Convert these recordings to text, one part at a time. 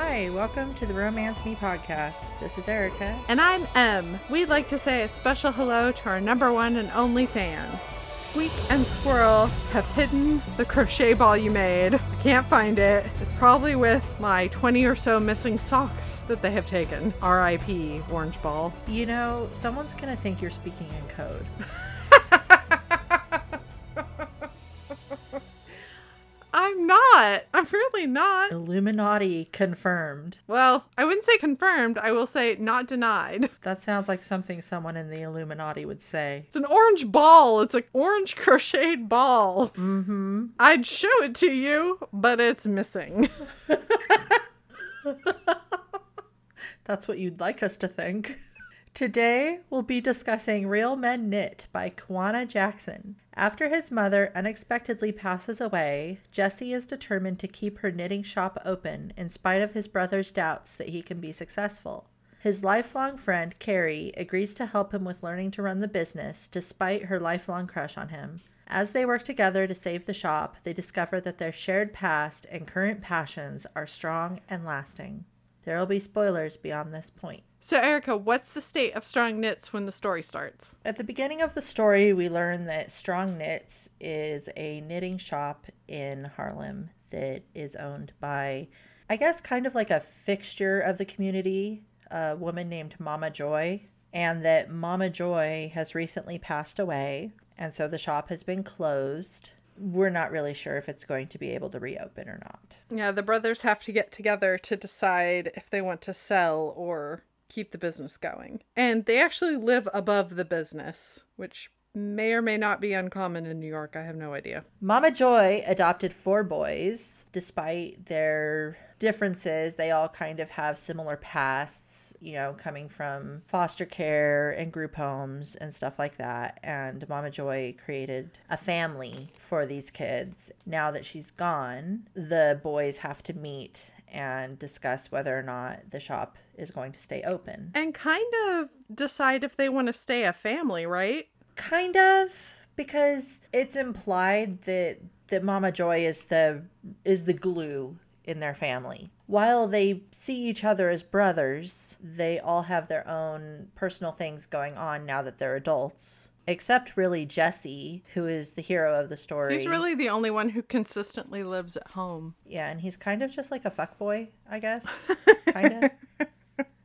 Hi, welcome to the Romance Me podcast. This is Erica. And I'm M. We'd like to say a special hello to our number one and only fan. Squeak and Squirrel have hidden the crochet ball you made. I can't find it. It's probably with my 20 or so missing socks that they have taken. R.I.P. Orange Ball. You know, someone's gonna think you're speaking in code. not. Illuminati confirmed. Well, I wouldn't say confirmed. I will say not denied. That sounds like something someone in the Illuminati would say. It's an orange ball. It's an orange crocheted ball. Mm-hmm. I'd show it to you, but it's missing. That's what you'd like us to think. Today, we'll be discussing Real Men Knit by Kwana Jackson. After his mother unexpectedly passes away, Jesse is determined to keep her knitting shop open in spite of his brother's doubts that he can be successful. His lifelong friend, Carrie, agrees to help him with learning to run the business despite her lifelong crush on him. As they work together to save the shop, they discover that their shared past and current passions are strong and lasting. There will be spoilers beyond this point. So, Erica, what's the state of Strong Knits when the story starts? At the beginning of the story, we learn that Strong Knits is a knitting shop in Harlem that is owned by, I guess, kind of like a fixture of the community, a woman named Mama Joy, and that Mama Joy has recently passed away, and so the shop has been closed. We're not really sure if it's going to be able to reopen or not. Yeah, the brothers have to get together to decide if they want to sell or keep the business going. And they actually live above the business, which may or may not be uncommon in New York. I have no idea. Mama Joy adopted four boys. Despite their differences, they all kind of have similar pasts, you know, coming from foster care and group homes and stuff like that. And Mama Joy created a family for these kids. Now that she's gone, the boys have to meet and discuss whether or not the shop is going to stay open. And kind of decide if they want to stay a family, right? Kind of because it's implied that that Mama Joy is the is the glue in their family. While they see each other as brothers, they all have their own personal things going on now that they're adults. Except really Jesse, who is the hero of the story. He's really the only one who consistently lives at home. Yeah, and he's kind of just like a fuckboy, I guess. kind of.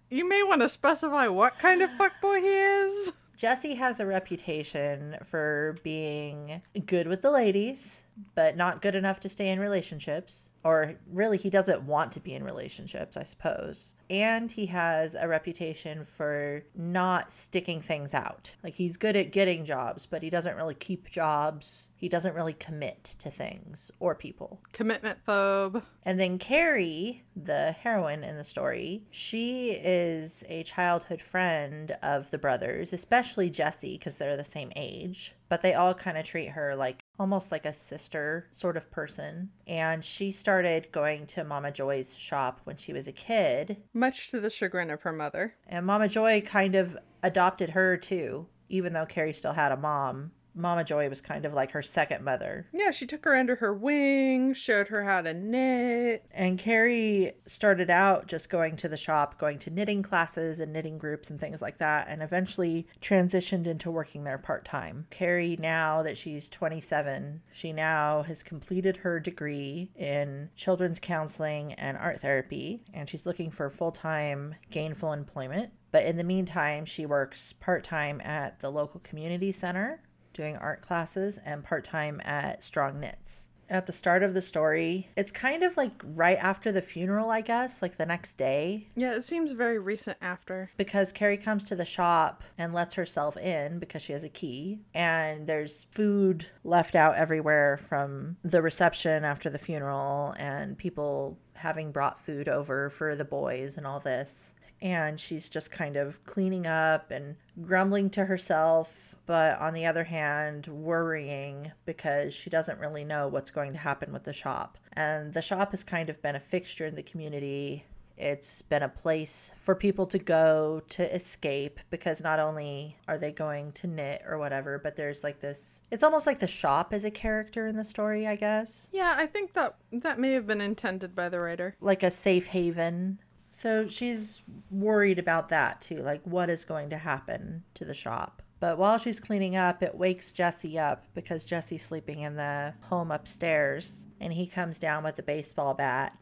You may want to specify what kind of fuckboy he is. Jesse has a reputation for being good with the ladies, but not good enough to stay in relationships. Or really, he doesn't want to be in relationships, I suppose. And he has a reputation for not sticking things out. Like, he's good at getting jobs, but he doesn't really keep jobs. He doesn't really commit to things or people. Commitment phobe. And then Carrie, the heroine in the story, she is a childhood friend of the brothers, especially Jesse, because they're the same age. But they all kind of treat her like almost like a sister sort of person. And she started going to Mama Joy's shop when she was a kid. Much to the chagrin of her mother. And Mama Joy kind of adopted her too, even though Carrie still had a mom. Mama Joy was kind of like her second mother. Yeah, she took her under her wing, showed her how to knit. And Carrie started out just going to the shop, going to knitting classes and knitting groups and things like that, and eventually transitioned into working there part time. Carrie, now that she's 27, she now has completed her degree in children's counseling and art therapy, and she's looking for full time gainful employment. But in the meantime, she works part time at the local community center doing art classes and part time at Strong Knits. At the start of the story, it's kind of like right after the funeral, I guess, like the next day, Yeah, it seems very recent after. because Carrie comes to the shop and lets herself in because she has a key. And there's food left out everywhere from the reception after the funeral and people having brought food over for the boys and all this. And she's just kind of cleaning up and grumbling to herself, but on the other hand, worrying because she doesn't really know what's going to happen with the shop. And the shop has kind of been a fixture in the community It's been a place for people to go to escape because not only are they going to knit or whatever, but there's like this it's almost like the shop is a character in the story, I guess. Yeah, I think that that may have been intended by the writer. Like a safe haven. So she's worried about that too, like what is going to happen to the shop. But while she's cleaning up, it wakes Jesse up because Jesse's sleeping in the home upstairs and he comes down with a baseball bat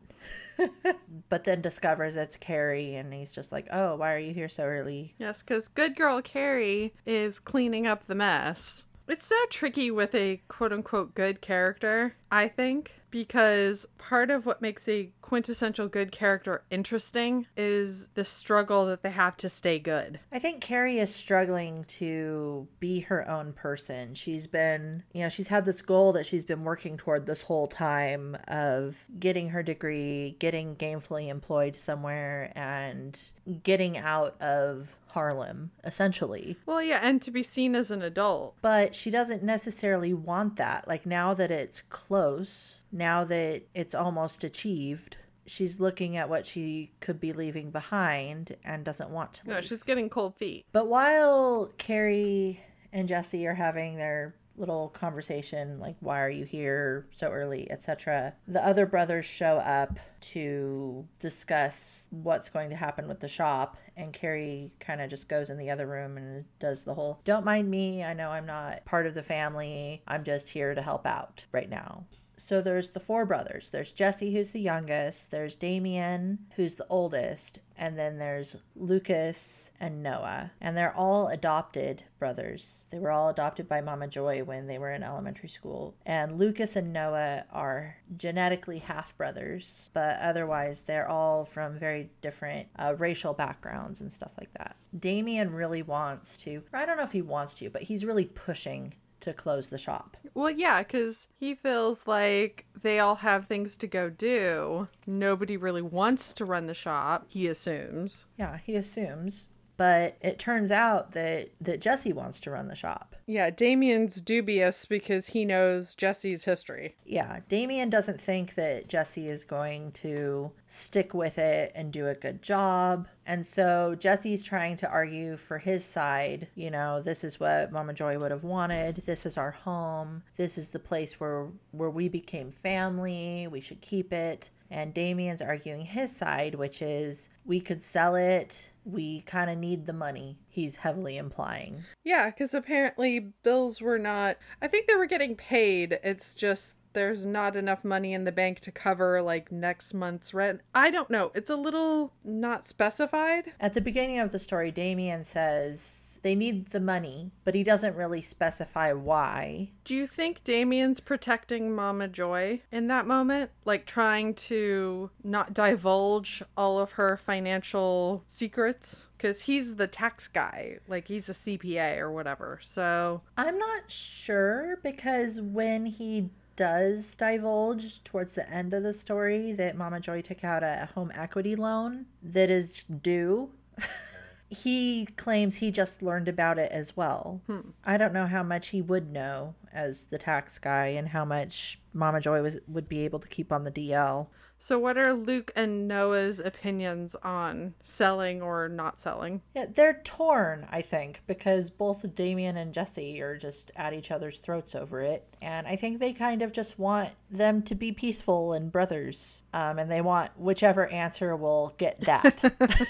but then discovers it's Carrie and he's just like, oh, why are you here so early? Yes, because good girl Carrie is cleaning up the mess. It's so tricky with a quote unquote good character, I think, because part of what makes a quintessential good character interesting is the struggle that they have to stay good. I think Carrie is struggling to be her own person. She's been, you know, she's had this goal that she's been working toward this whole time of getting her degree, getting gainfully employed somewhere, and getting out of Harlem, essentially. Well, yeah, and to be seen as an adult. But she doesn't necessarily want that. Like now that it's close, now that it's almost achieved, she's looking at what she could be leaving behind and doesn't want to leave. No, she's getting cold feet. But while Carrie and Jesse are having their little conversation like why are you here so early? etc the other brothers show up to discuss what's going to happen with the shop and carrie kind of just goes in the other room and does the whole don't mind me. I know i'm not part of the family. I'm just here to help out right now so there's the four brothers. There's Jesse, who's the youngest. There's Damien, who's the oldest. And then there's Lucas and Noah. And they're all adopted brothers. They were all adopted by Mama Joy when they were in elementary school. And Lucas and Noah are genetically half brothers, but otherwise they're all from very different uh, racial backgrounds and stuff like that. Damien really wants to, I don't know if he wants to, but he's really pushing to close the shop. Well, yeah, because he feels like they all have things to go do. Nobody really wants to run the shop, he assumes. Yeah, he assumes. But it turns out that, that Jesse wants to run the shop. Yeah, Damien's dubious because he knows Jesse's history. Yeah, Damien doesn't think that Jesse is going to stick with it and do a good job. And so Jesse's trying to argue for his side. You know, this is what Mama Joy would have wanted. This is our home. This is the place where where we became family. We should keep it. And Damien's arguing his side, which is we could sell it we kind of need the money, he's heavily implying. Yeah, because apparently bills were not, I think they were getting paid. It's just there's not enough money in the bank to cover like next month's rent. I don't know. It's a little not specified. At the beginning of the story, Damien says, they need the money, but he doesn't really specify why. Do you think Damien's protecting Mama Joy in that moment? Like trying to not divulge all of her financial secrets? Because he's the tax guy, like he's a CPA or whatever. So. I'm not sure because when he does divulge towards the end of the story that Mama Joy took out a home equity loan that is due. he claims he just learned about it as well. Hmm. I don't know how much he would know as the tax guy and how much Mama Joy was would be able to keep on the DL. So what are Luke and Noah's opinions on selling or not selling? Yeah, they're torn, I think, because both Damien and Jesse are just at each other's throats over it. And I think they kind of just want them to be peaceful and brothers. Um, and they want whichever answer will get that.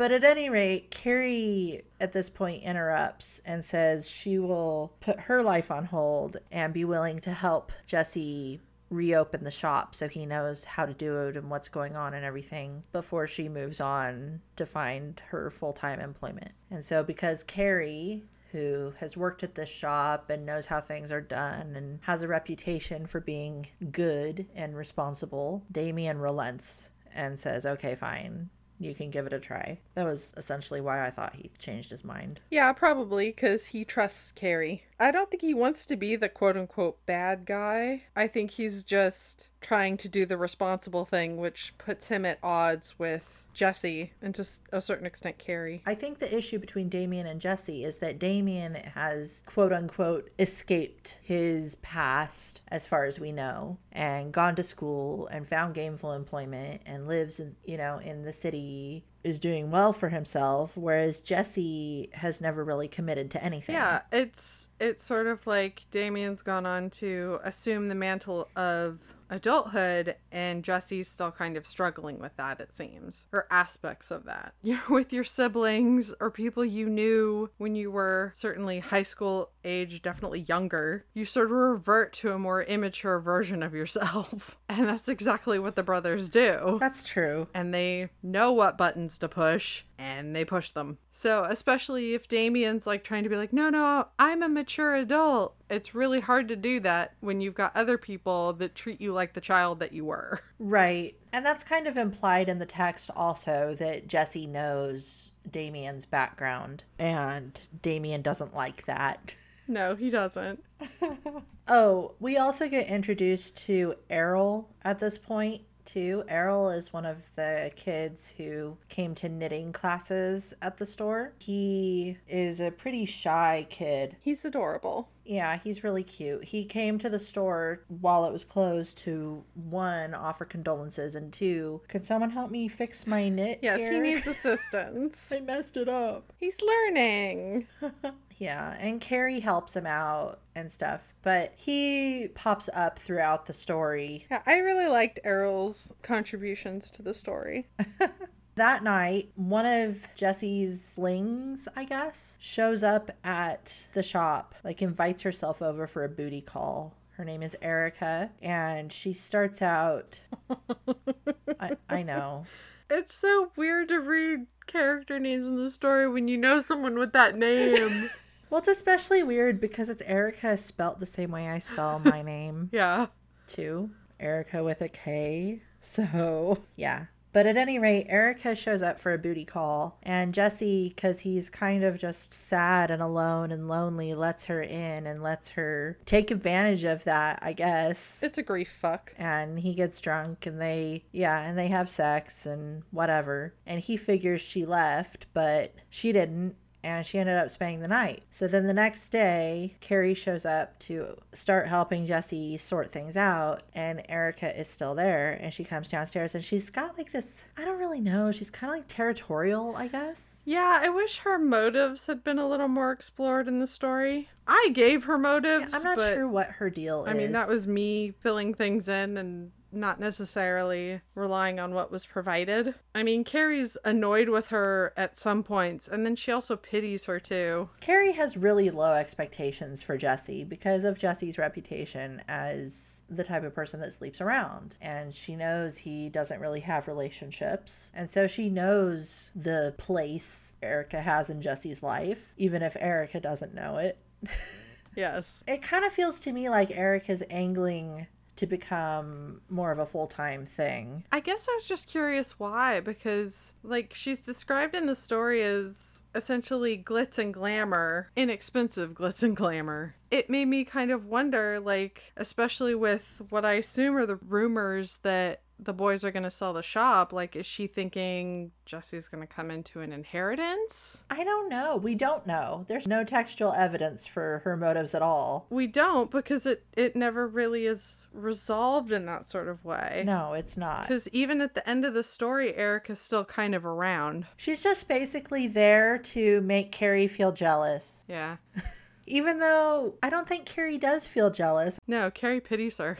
But at any rate, Carrie at this point interrupts and says she will put her life on hold and be willing to help Jesse reopen the shop so he knows how to do it and what's going on and everything before she moves on to find her full time employment. And so, because Carrie, who has worked at this shop and knows how things are done and has a reputation for being good and responsible, Damien relents and says, okay, fine you can give it a try. That was essentially why I thought he changed his mind. Yeah, probably because he trusts Carrie. I don't think he wants to be the quote unquote bad guy. I think he's just trying to do the responsible thing, which puts him at odds with Jesse and to a certain extent Carrie. I think the issue between Damien and Jesse is that Damien has quote unquote escaped his past as far as we know and gone to school and found gainful employment and lives in you know in the city is doing well for himself whereas Jesse has never really committed to anything. Yeah, it's it's sort of like Damien's gone on to assume the mantle of adulthood and Jesse's still kind of struggling with that it seems or aspects of that. You're with your siblings or people you knew when you were certainly high school age, definitely younger. You sort of revert to a more immature version of yourself. And that's exactly what the brothers do That's true. and they know what buttons to push and they push them. So, especially if Damien's like trying to be like, no, no, I'm a mature adult, it's really hard to do that when you've got other people that treat you like the child that you were. Right. And that's kind of implied in the text also that Jesse knows Damien's background and Damien doesn't like that. No, he doesn't. Oh, we also get introduced to Errol at this point too. Errol is one of the kids who came to knitting classes at the store. He is a pretty shy kid. He's adorable. Yeah, he's really cute. He came to the store while it was closed to one offer condolences and two, could someone help me fix my knit? Yes, he needs assistance. I messed it up. He's learning. Yeah, and Carrie helps him out and stuff, but he pops up throughout the story. Yeah, I really liked Errol's contributions to the story. That night, one of Jesse's slings, I guess, shows up at the shop, like invites herself over for a booty call. Her name is Erica, and she starts out. I, I know. It's so weird to read character names in the story when you know someone with that name. Well, it's especially weird because it's Erica spelt the same way I spell my name. yeah. too. Erica with a K. So, yeah. But at any rate, Erica shows up for a booty call, and Jesse, because he's kind of just sad and alone and lonely, lets her in and lets her take advantage of that, I guess. It's a grief fuck. And he gets drunk, and they, yeah, and they have sex and whatever. And he figures she left, but she didn't and she ended up spending the night. So then the next day, Carrie shows up to start helping Jesse sort things out, and Erica is still there, and she comes downstairs and she's got like this I don't really know, she's kind of like territorial, I guess. Yeah, I wish her motives had been a little more explored in the story. I gave her motives, I'm not sure what her deal I is. I mean, that was me filling things in and not necessarily relying on what was provided. I mean, Carrie's annoyed with her at some points, and then she also pities her too. Carrie has really low expectations for Jesse because of Jesse's reputation as the type of person that sleeps around. And she knows he doesn't really have relationships. And so she knows the place Erica has in Jesse's life, even if Erica doesn't know it. Yes. It kind of feels to me like Erica's angling to become more of a full time thing. I guess I was just curious why, because, like, she's described in the story as essentially glitz and glamour, inexpensive glitz and glamour. It made me kind of wonder, like, especially with what I assume are the rumors that the boys are going to sell the shop, like, is she thinking Jesse's going to come into an inheritance? I don't know. We don't know. There's no textual evidence for her motives at all. We don't because it, it never really is resolved in that sort of way. No, it's not. Because even at the end of the story, Erica's still kind of around. She's just basically there to make Carrie feel jealous. Yeah. Even though I don't think Carrie does feel jealous. No, Carrie pities her.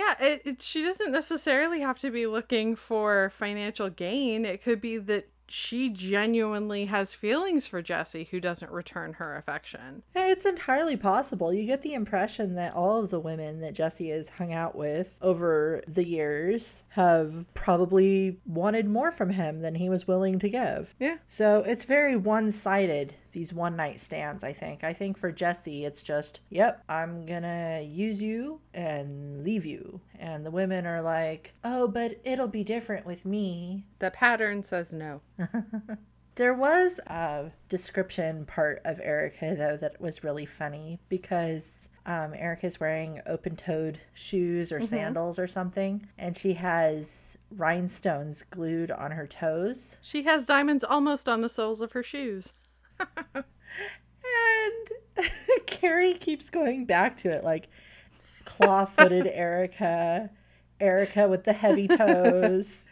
Yeah, it, it, she doesn't necessarily have to be looking for financial gain. It could be that she genuinely has feelings for Jesse who doesn't return her affection. Eh, it's entirely possible. You get the impression that all of the women that Jesse has hung out with over the years have probably wanted more from him than he was willing to give. Yeah. So it's very one sided, these one night stands, I think. I think for Jesse, it's just, yep, I'm gonna use you and leave you. And the women are like, oh, but it'll be different with me. The pattern says no. There was a description part of Erica, though, that was really funny because um, Erica's wearing open toed shoes or sandals or something, and she has rhinestones glued on her toes. She has diamonds almost on the soles of her shoes. And Carrie keeps going back to it like claw footed Erica, Erica with the heavy toes.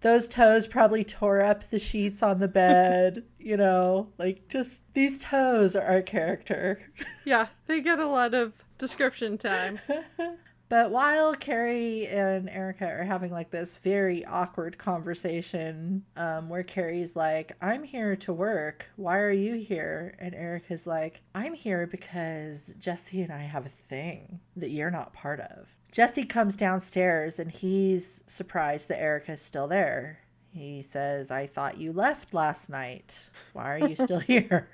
Those toes probably tore up the sheets on the bed, you know, like just these toes are our character. Yeah, they get a lot of description time. But while Carrie and Erica are having like this very awkward conversation, um, where Carrie's like, I'm here to work. Why are you here? And Erica's like, I'm here because Jesse and I have a thing that you're not part of. Jesse comes downstairs and he's surprised that Erica's still there. He says, I thought you left last night. Why are you still here?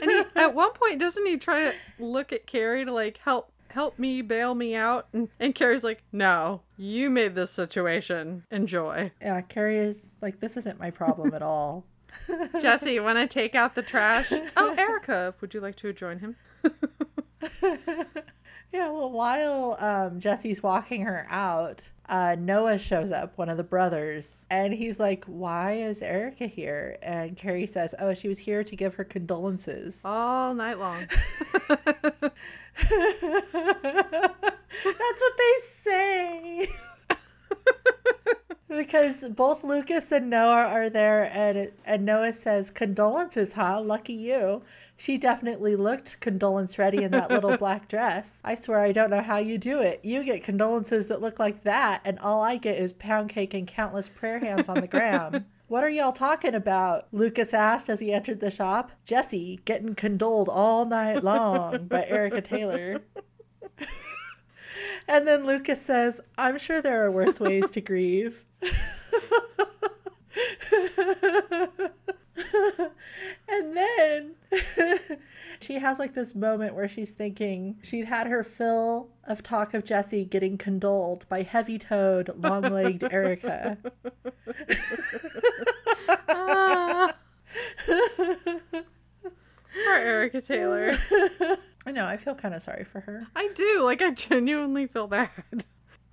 And he, at one point, doesn't he try to look at Carrie to like help help me bail me out? And, and Carrie's like, no, you made this situation. Enjoy. yeah, Carrie is like, this isn't my problem at all. Jesse, want to take out the trash? Oh, Erica, would you like to join him? Yeah, well, while um, Jesse's walking her out, uh, Noah shows up, one of the brothers, and he's like, Why is Erica here? And Carrie says, Oh, she was here to give her condolences. All night long. That's what they say. because both Lucas and Noah are there, and, and Noah says, Condolences, huh? Lucky you. She definitely looked condolence ready in that little black dress. I swear I don't know how you do it. You get condolences that look like that, and all I get is pound cake and countless prayer hands on the ground. What are y'all talking about? Lucas asked as he entered the shop. Jesse getting condoled all night long by Erica Taylor. and then Lucas says, I'm sure there are worse ways to grieve. and then she has like this moment where she's thinking she'd had her fill of talk of Jesse getting condoled by heavy toed, long legged Erica. Ah. Poor Erica Taylor. I know, I feel kind of sorry for her. I do. Like, I genuinely feel bad.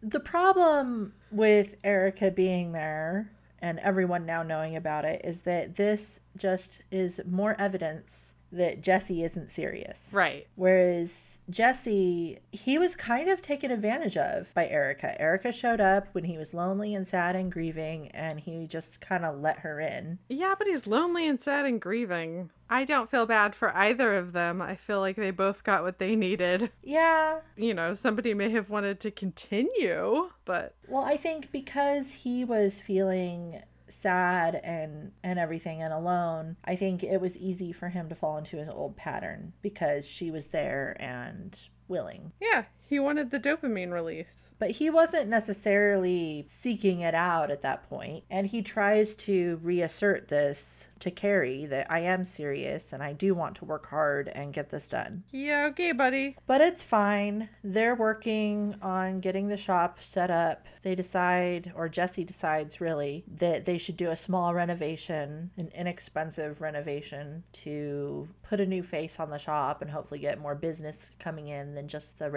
The problem with Erica being there and everyone now knowing about it is that this just is more evidence that Jesse isn't serious. Right. Whereas Jesse, he was kind of taken advantage of by Erica. Erica showed up when he was lonely and sad and grieving, and he just kind of let her in. Yeah, but he's lonely and sad and grieving. I don't feel bad for either of them. I feel like they both got what they needed. Yeah. You know, somebody may have wanted to continue, but Well, I think because he was feeling sad and and everything and alone i think it was easy for him to fall into his old pattern because she was there and willing. Yeah, he wanted the dopamine release. but he wasn't necessarily seeking it out at that point. and he tries to reassert this to carrie that i am serious and i do want to work hard and get this done Yeah, okay, buddy. but it's fine. They're working on getting the shop set up. They decide, or Jesse decides really, that they should do a small renovation, an inexpensive renovation to put a new face on the shop and hopefully get more business coming in than just the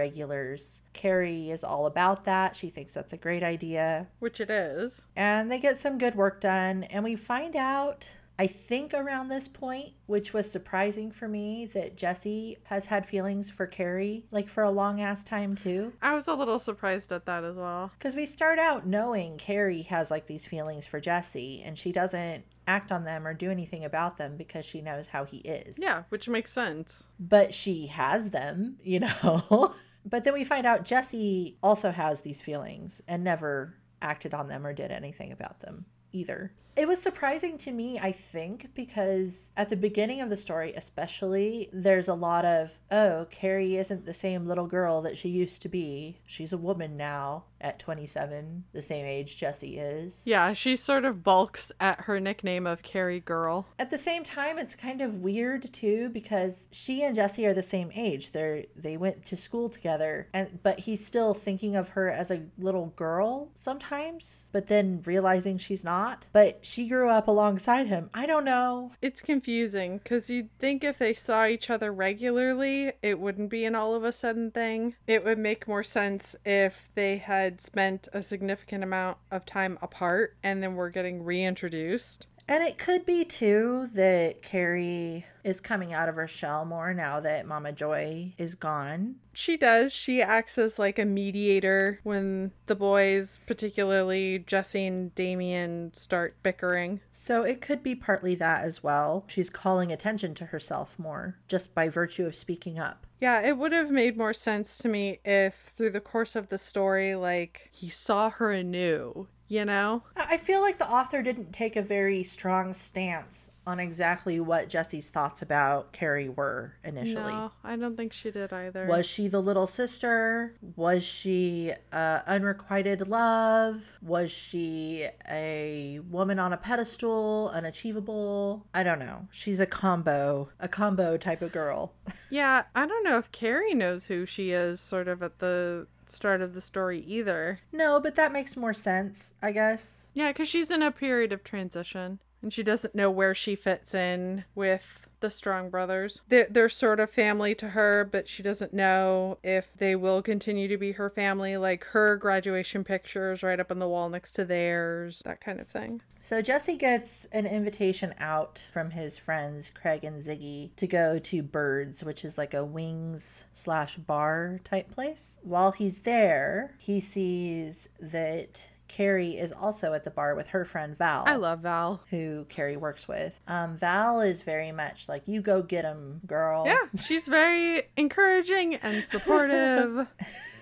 Carrie is all about that. She thinks that's a great idea. Which it is. And they get some good work done. And we find out, I think around this point, which was surprising for me, that Jesse has had feelings for Carrie, like for a long ass time too. I was a little surprised at that as well. Because we start out knowing Carrie has like these feelings for Jesse, and she doesn't act on them or do anything about them because she knows how he is. Yeah, which makes sense. But she has them, you know? But then we find out Jesse also has these feelings and never acted on them or did anything about them either. It was surprising to me, I think, because at the beginning of the story, especially, there's a lot of, oh, Carrie isn't the same little girl that she used to be. She's a woman now at 27, the same age Jesse is. Yeah, she sort of bulks at her nickname of Carrie Girl. At the same time, it's kind of weird too because she and Jesse are the same age. They're they went to school together, and but he's still thinking of her as a little girl sometimes, but then realizing she's not. But she grew up alongside him. I don't know. It's confusing because you'd think if they saw each other regularly, it wouldn't be an all of a sudden thing. It would make more sense if they had spent a significant amount of time apart and then were getting reintroduced. And it could be too that Carrie is coming out of her shell more now that Mama Joy is gone. She does. She acts as like a mediator when the boys, particularly Jesse and Damien, start bickering. So it could be partly that as well. She's calling attention to herself more just by virtue of speaking up. Yeah, it would have made more sense to me if through the course of the story, like, he saw her anew you know? I feel like the author didn't take a very strong stance on exactly what Jesse's thoughts about Carrie were initially. No, I don't think she did either. Was she the little sister? Was she uh, unrequited love? Was she a woman on a pedestal, unachievable? I don't know. She's a combo, a combo type of girl. yeah, I don't know if Carrie knows who she is, sort of at the start of the story either. No, but that makes more sense, I guess. Yeah, because she's in a period of transition and she doesn't know where she fits in with the Strong brothers. They're, they're sort of family to her, but she doesn't know if they will continue to be her family. Like her graduation pictures right up on the wall next to theirs, that kind of thing. So Jesse gets an invitation out from his friends Craig and Ziggy to go to Birds, which is like a wings slash bar type place. While he's there, he sees that Carrie is also at the bar with her friend Val. I love Val. Who Carrie works with. Um, Val is very much like, you go get him, girl. Yeah, she's very encouraging and supportive.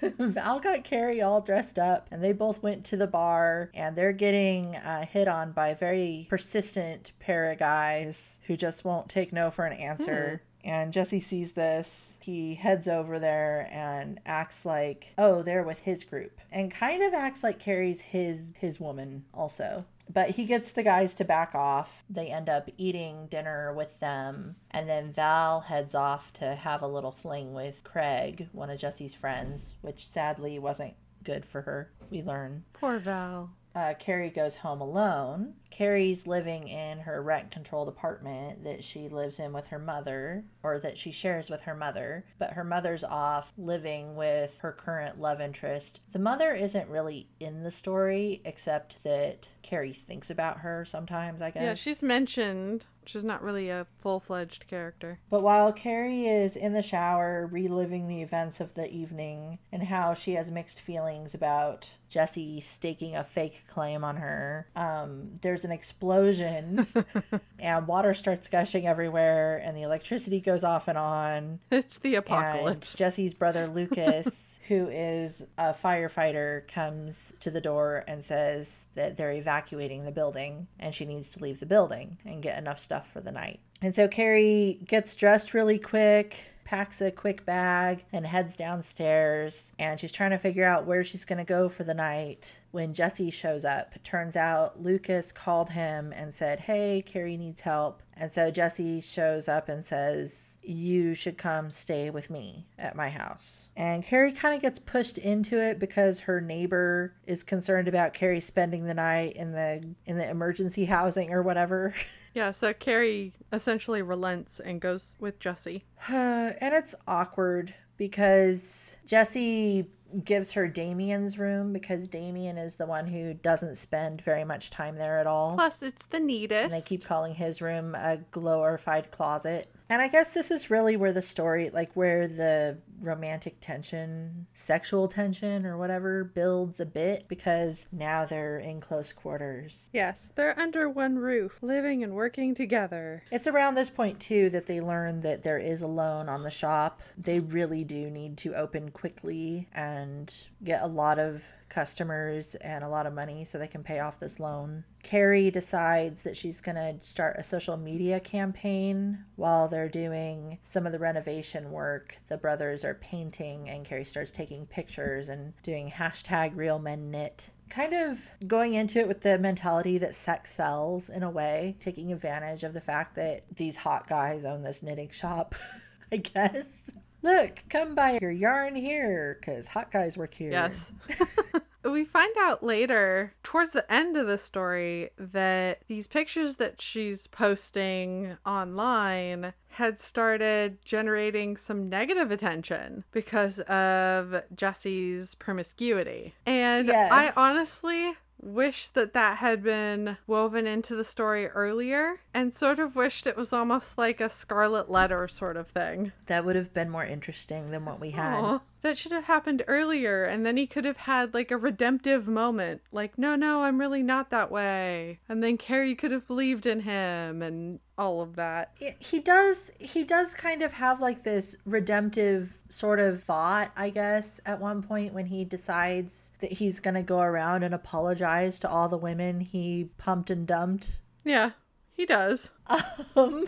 Val got Carrie all dressed up, and they both went to the bar, and they're getting uh, hit on by a very persistent pair of guys who just won't take no for an answer. And Jesse sees this. He heads over there and acts like, oh, they're with his group. And kind of acts like Carrie's his his woman also. But he gets the guys to back off. They end up eating dinner with them. And then Val heads off to have a little fling with Craig, one of Jesse's friends, which sadly wasn't good for her. We learn. Poor Val uh, Carrie goes home alone. Carrie's living in her rent controlled apartment that she lives in with her mother, or that she shares with her mother, but her mother's off living with her current love interest. The mother isn't really in the story, except that Carrie thinks about her sometimes, I guess. Yeah, she's mentioned. She's not really a full fledged character. But while Carrie is in the shower reliving the events of the evening and how she has mixed feelings about Jesse staking a fake claim on her, um, there's an explosion and water starts gushing everywhere and the electricity goes off and on. It's the apocalypse. Jesse's brother Lucas. who is a firefighter comes to the door and says that they're evacuating the building and she needs to leave the building and get enough stuff for the night. And so Carrie gets dressed really quick, packs a quick bag, and heads downstairs. And she's trying to figure out where she's going to go for the night when Jesse shows up. Turns out Lucas called him and said, Hey, Carrie needs help. And so Jesse shows up and says, You should come stay with me at my house. And Carrie kind of gets pushed into it because her neighbor is concerned about Carrie spending the night in the in the emergency housing or whatever. Yeah, so Carrie essentially relents and goes with Jesse. and it's awkward because Jesse gives her Damien's room because Damien is the one who doesn't spend very much time there at all. Plus, it's the neatest. And they keep calling his room a glorified closet. And I guess this is really where the story, like where the romantic tension, sexual tension, or whatever builds a bit because now they're in close quarters. Yes, they're under one roof, living and working together. It's around this point, too, that they learn that there is a loan on the shop. They really do need to open quickly and get a lot of customers and a lot of money so they can pay off this loan. Carrie decides that she's going to start a social media campaign while they're doing some of the renovation work. The brothers are painting, and Carrie starts taking pictures and doing hashtag real men knit. Kind of going into it with the mentality that sex sells in a way, taking advantage of the fact that these hot guys own this knitting shop, I guess. Look, come buy your yarn here because hot guys work here. Yes. we find out later, towards the end of the story, that these pictures that she's posting online had started generating some negative attention because of Jesse's promiscuity. And Yes. I honestly wish that that had been woven into the story earlier and sort of wished it was almost like a scarlet letter sort of thing. That would have been more interesting than what we had. Aw, that should have happened earlier, and then he could have had like a redemptive moment. Like, no, no, I'm really not that way. And then Carrie could have believed in him and all of that. He does he does kind of have like this redemptive sort of thought i guess at one point when he decides that he's going to go around and apologize to all the women he pumped and dumped Yeah, he does. um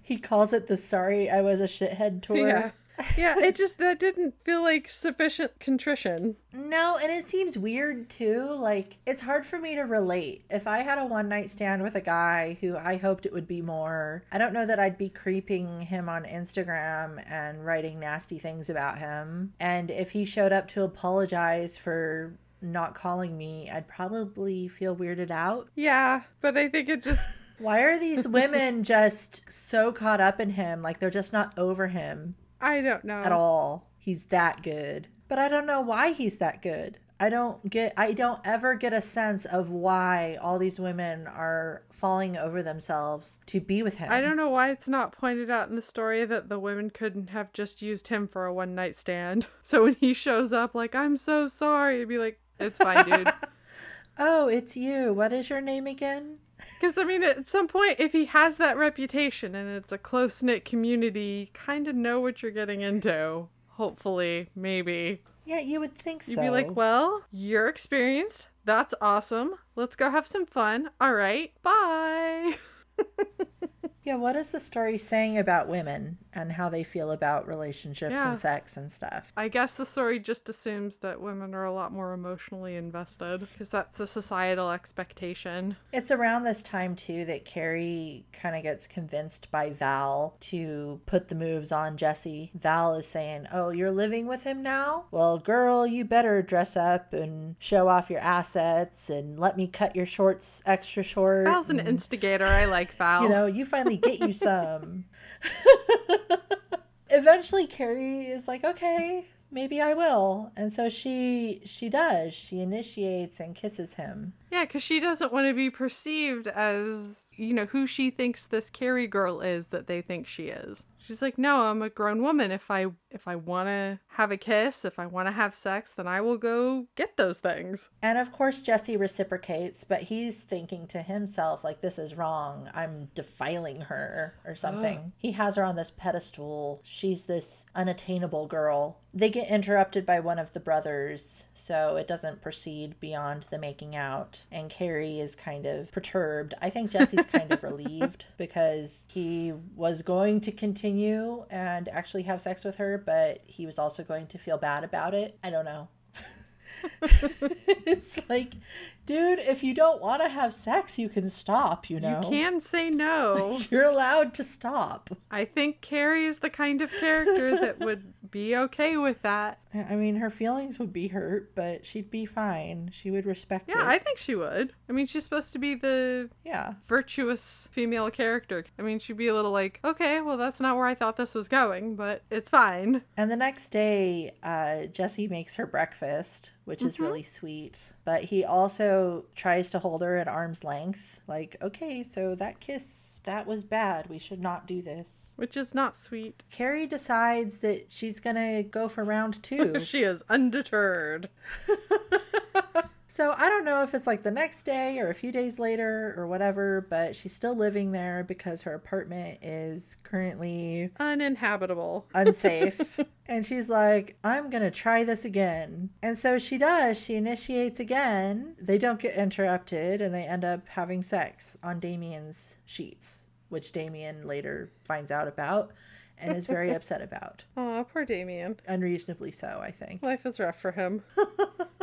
he calls it the sorry i was a shithead tour Yeah. Yeah, it just that didn't feel like sufficient contrition. No, and it seems weird too. Like, it's hard for me to relate. If I had a one night stand with a guy who I hoped it would be more, I don't know that I'd be creeping him on Instagram and writing nasty things about him. And if he showed up to apologize for not calling me, I'd probably feel weirded out. Yeah, but I think it just Why are these women just so caught up in him? Like, they're just not over him I don't know. at all. He's that good. But I don't know why he's that good. I don't get I don't ever get a sense of why all these women are falling over themselves to be with him. I don't know why it's not pointed out in the story that the women couldn't have just used him for a one night stand. So when he shows up, like, I'm so sorry, it'd be like, it's fine, dude. Oh, it's you. What is your name again? Because, I mean, at some point, if he has that reputation and it's a close knit community, kind of know what you're getting into. Hopefully, maybe. Yeah, you would think so. You'd be like, well, you're experienced. That's awesome. Let's go have some fun. All right, bye. yeah, what is the story saying about women and how they feel about relationships Yeah. and sex and stuff? I guess the story just assumes that women are a lot more emotionally invested because that's the societal expectation. It's around this time too that Carrie kind of gets convinced by Val to put the moves on Jesse. Val is saying, "Oh, you're living with him now? Well, girl, you better dress up and show off your assets and let me cut your shorts extra short." Val's an instigator. I like Val. You know, you finally get you some. Eventually Carrie is like, "Okay, maybe I will." And so she she does. She initiates and kisses him. Yeah, because she doesn't want to be perceived as, you know, who she thinks this Carrie girl is that they think she is. She's like, no, I'm a grown woman. If I if I want to have a kiss, if I want to have sex, then I will go get those things. And of course, Jesse reciprocates, but he's thinking to himself, like, this is wrong. I'm defiling her or something. he has her on this pedestal. She's this unattainable girl. They get interrupted by one of the brothers, so it doesn't proceed beyond the making out. And Carrie is kind of perturbed. I think Jesse's kind of relieved because he was going to continue and actually have sex with her, but he was also going to feel bad about it. I don't know. it's like, dude, if you don't want to have sex, you can stop, you know? You can say no. You're allowed to stop. I think Carrie is the kind of character that would be okay with that. I mean, her feelings would be hurt, but she'd be fine. She would respect Yeah, it. I think she would. I mean, she's supposed to be the yeah. virtuous female character. I mean, she'd be a little like, okay, well, that's not where I thought this was going, but it's fine. And the next day, uh, Jesse makes her breakfast, which is really sweet. But he also tries to hold her at arm's length. Like, okay, so that kiss, that was bad. We should not do this. Which is not sweet. Carrie decides that she's gonna go for round two. she is undeterred. so I don't know if it's like the next day or a few days later or whatever, but she's still living there because her apartment is currently Uninhabitable. unsafe. and she's like, I'm going to try this again. And so she does. She initiates again. They don't get interrupted and they end up having sex on Damien's sheets, which Damien later finds out about and is very upset about. Aw, poor Damien. Unreasonably so, I think. Life is rough for him.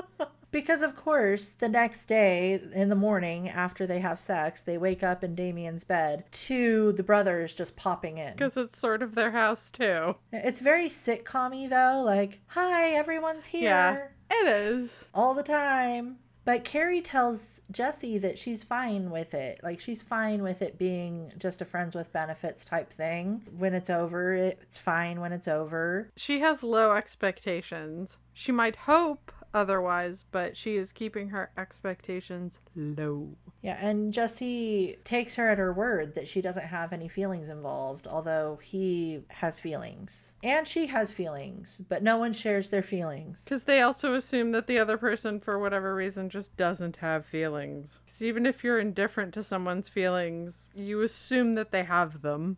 Because, of course, the next day in the morning after they have sex, they wake up in Damien's bed to the brothers just popping in. Because it's sort of their house, too. It's very sitcom though. Like, hi, everyone's here. Yeah. It is. all the time. But Carrie tells Jesse that she's fine with it. Like she's fine with it being just a friends with benefits type thing. When it's over, it's fine when it's over. She has low expectations. She might hope otherwise, but she is keeping her expectations low. Yeah, and Jesse takes her at her word that she doesn't have any feelings involved, although he has feelings. And she has feelings, but no one shares their feelings. Because they also assume that the other person, for whatever reason, just doesn't have feelings. 'Cause even if you're indifferent to someone's feelings, you assume that they have them.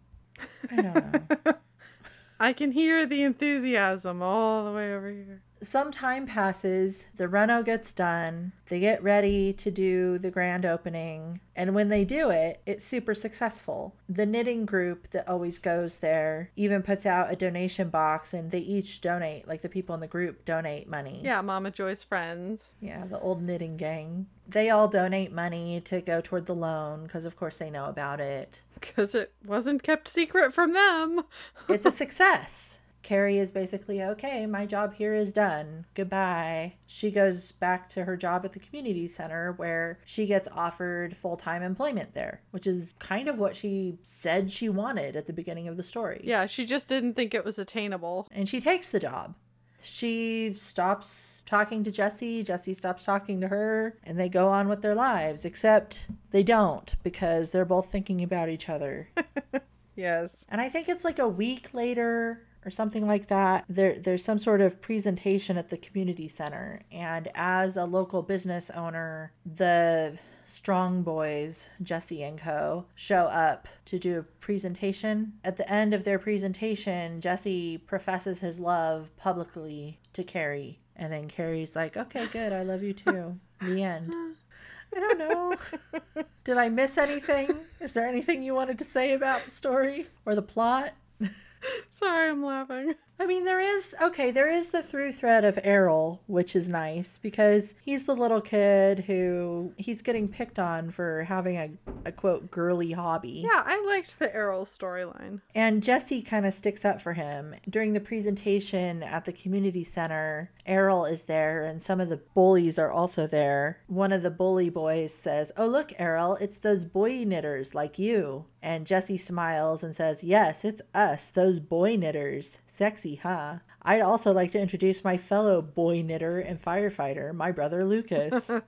I don't know. I can hear the enthusiasm all the way over here. Some time passes, the reno gets done, they get ready to do the grand opening, and when they do it, it's super successful. The knitting group that always goes there even puts out a donation box and they each donate, like the people in the group donate money. Yeah, Mama Joy's friends. Yeah, the old knitting gang. They all donate money to go toward the loan because, of course, they know about it. Because it wasn't kept secret from them. It's a success. Carrie is basically okay, my job here is done. Goodbye. She goes back to her job at the community center where she gets offered full time employment there, which is kind of what she said she wanted at the beginning of the story. Yeah, she just didn't think it was attainable. And she takes the job. She stops talking to Jesse, Jesse stops talking to her, and they go on with their lives, except they don't because they're both thinking about each other. Yes. And I think it's like a week later or something like that. There there's some sort of presentation at the community center and as a local business owner, the Strong Boys, Jesse and Co, show up to do a presentation. At the end of their presentation, Jesse professes his love publicly to Carrie. And then Carrie's like, "Okay, good. I love you too." the end. I don't know. Did I miss anything? Is there anything you wanted to say about the story or the plot? Sorry, I'm laughing. I mean, there is, okay, there is the through thread of Errol, which is nice because he's the little kid who he's getting picked on for having a, a quote, girly hobby. Yeah, I liked the Errol storyline. And Jesse kind of sticks up for him. During the presentation at the community center, Errol is there and some of the bullies are also there. One of the bully boys says, Oh, look, Errol, it's those boy knitters like you. And Jesse smiles and says, Yes, it's us, those boy knitters. Sexy, huh? I'd also like to introduce my fellow boy knitter and firefighter, my brother Lucas.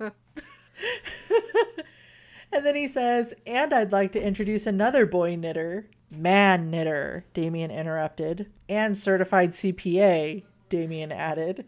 and then he says, And I'd like to introduce another boy knitter, man knitter, Damien interrupted, and certified CPA, Damien added.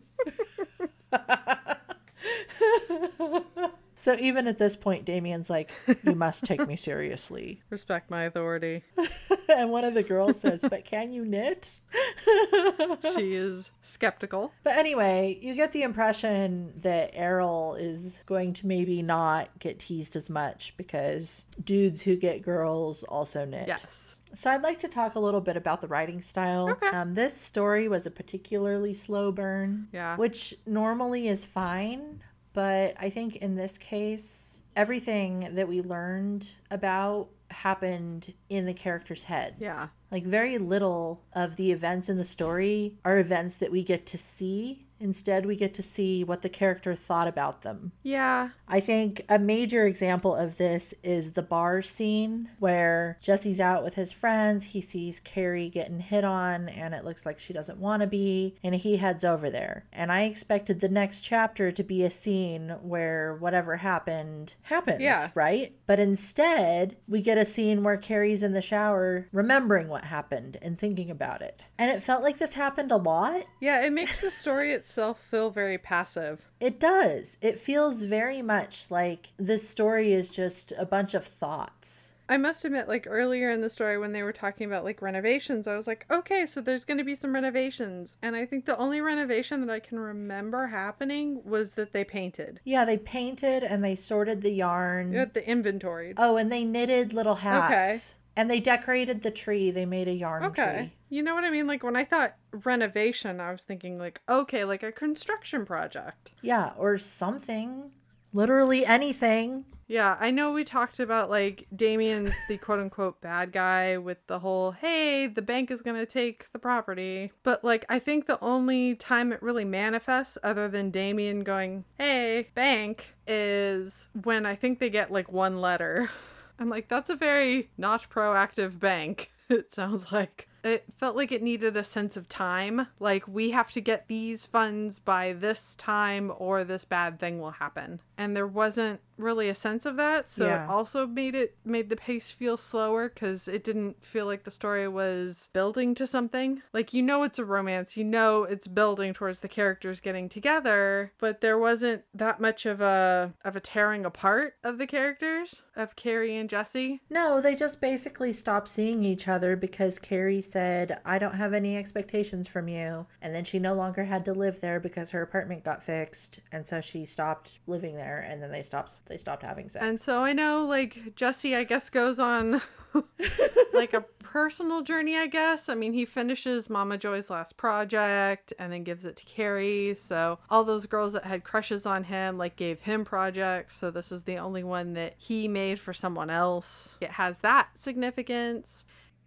so even at this point, Damien's like, You must take me seriously. Respect my authority. and one of the girls says, But can you knit? she is skeptical. But anyway, you get the impression that Errol is going to maybe not get teased as much because dudes who get girls also knit. Yes. So I'd like to talk a little bit about the writing style. Okay. Um, this story was a particularly slow burn, Yeah. which normally is fine, but I think in this case, everything that we learned about happened in the characters' heads. Yeah. Like very little of the events in the story are events that we get to see. Instead, we get to see what the character thought about them. Yeah. I think a major example of this is the bar scene where Jesse's out with his friends. He sees Carrie getting hit on, and it looks like she doesn't want to be, and he heads over there. And I expected the next chapter to be a scene where whatever happened happens, Yeah. right? But instead, we get a scene where Carrie's in the shower remembering what happened and thinking about it. And it felt like this happened a lot. Yeah, it makes the story itself feel very passive. It does. It feels very much like this story is just a bunch of thoughts. I must admit, like earlier in the story when they were talking about like renovations, I was like, okay, so there's going to be some renovations. And I think the only renovation that I can remember happening was that they painted. Yeah, they painted and they sorted the yarn. The inventory. Oh, and they knitted little hats. Okay. And they decorated the tree. They made a yarn Okay. tree. You know what I mean? Like when I thought renovation, I was thinking like, okay, like a construction project. Yeah, or something. Literally anything. Yeah, I know we talked about like Damien's the quote unquote bad guy with the whole, hey, the bank is going to take the property. But like, I think the only time it really manifests, other than Damien going, hey, bank, is when I think they get like one letter. I'm like, that's a very not proactive bank, it sounds like it felt like it needed a sense of time. Like, we have to get these funds by this time, or this bad thing will happen. And there wasn't really a sense of that. So Yeah. it also made it made the pace feel slower because it didn't feel like the story was building to something. Like, you know, it's a romance, you know, it's building towards the characters getting together, but there wasn't that much of a of a tearing apart of the characters of Carrie and Jesse. No, they just basically stopped seeing each other because Carrie said, I don't have any expectations from you. And then she no longer had to live there because her apartment got fixed. And so she stopped living there and then they stopped they stopped having sex. And so I know, like, Jesse, I guess, goes on like a personal journey, I guess. I mean, he finishes Mama Joy's last project and then gives it to Carrie. So all those girls that had crushes on him, like, gave him projects. So this is the only one that he made for someone else. It has that significance.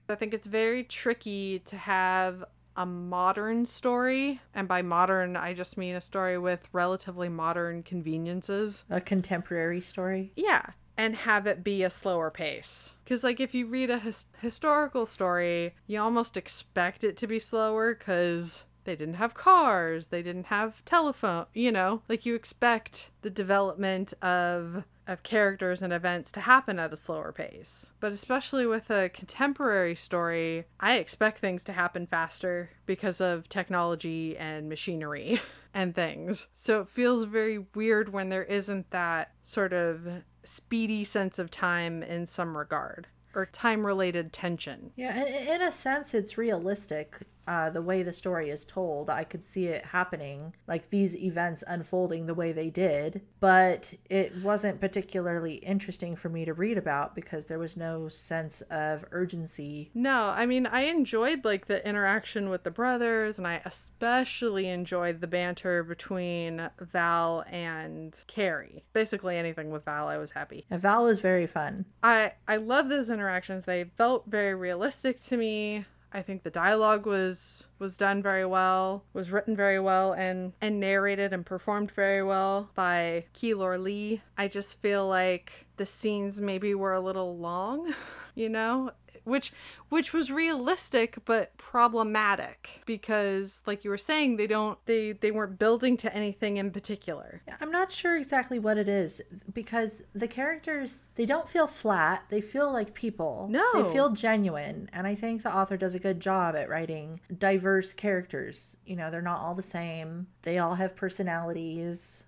I think it's very tricky to have a modern story. And by modern, I just mean a story with relatively modern conveniences. a contemporary story. Yeah, and have it be a slower pace. Because, like, if you read a his- historical story, you almost expect it to be slower because they didn't have cars, they didn't have telephone, you know? Like, you expect the development of of characters and events to happen at a slower pace. But especially with a contemporary story, I expect things to happen faster because of technology and machinery and things. So it feels very weird when there isn't that sort of speedy sense of time in some regard or time related tension. Yeah, in a sense, it's realistic. Uh, the way the story is told, I could see it happening, like these events unfolding the way they did, but it wasn't particularly interesting for me to read about because there was no sense of urgency. No, I mean, I enjoyed like the interaction with the brothers, and I especially enjoyed the banter between Val and Carrie. Basically, anything with Val, I was happy. And Val was very fun. I I love those interactions. They felt very realistic to me. I think the dialogue was was done very well, was written very well, and and narrated and performed very well by Keylor Lee. I just feel like the scenes maybe were a little long, you know, which which was realistic but problematic because like you were saying they don't they they weren't building to anything in particular. I'm not sure exactly what it is because the characters they don't feel flat. They feel like people. No. They feel genuine, and I think the author does a good job at writing diverse characters. You know, they're not all the same. They all have personalities.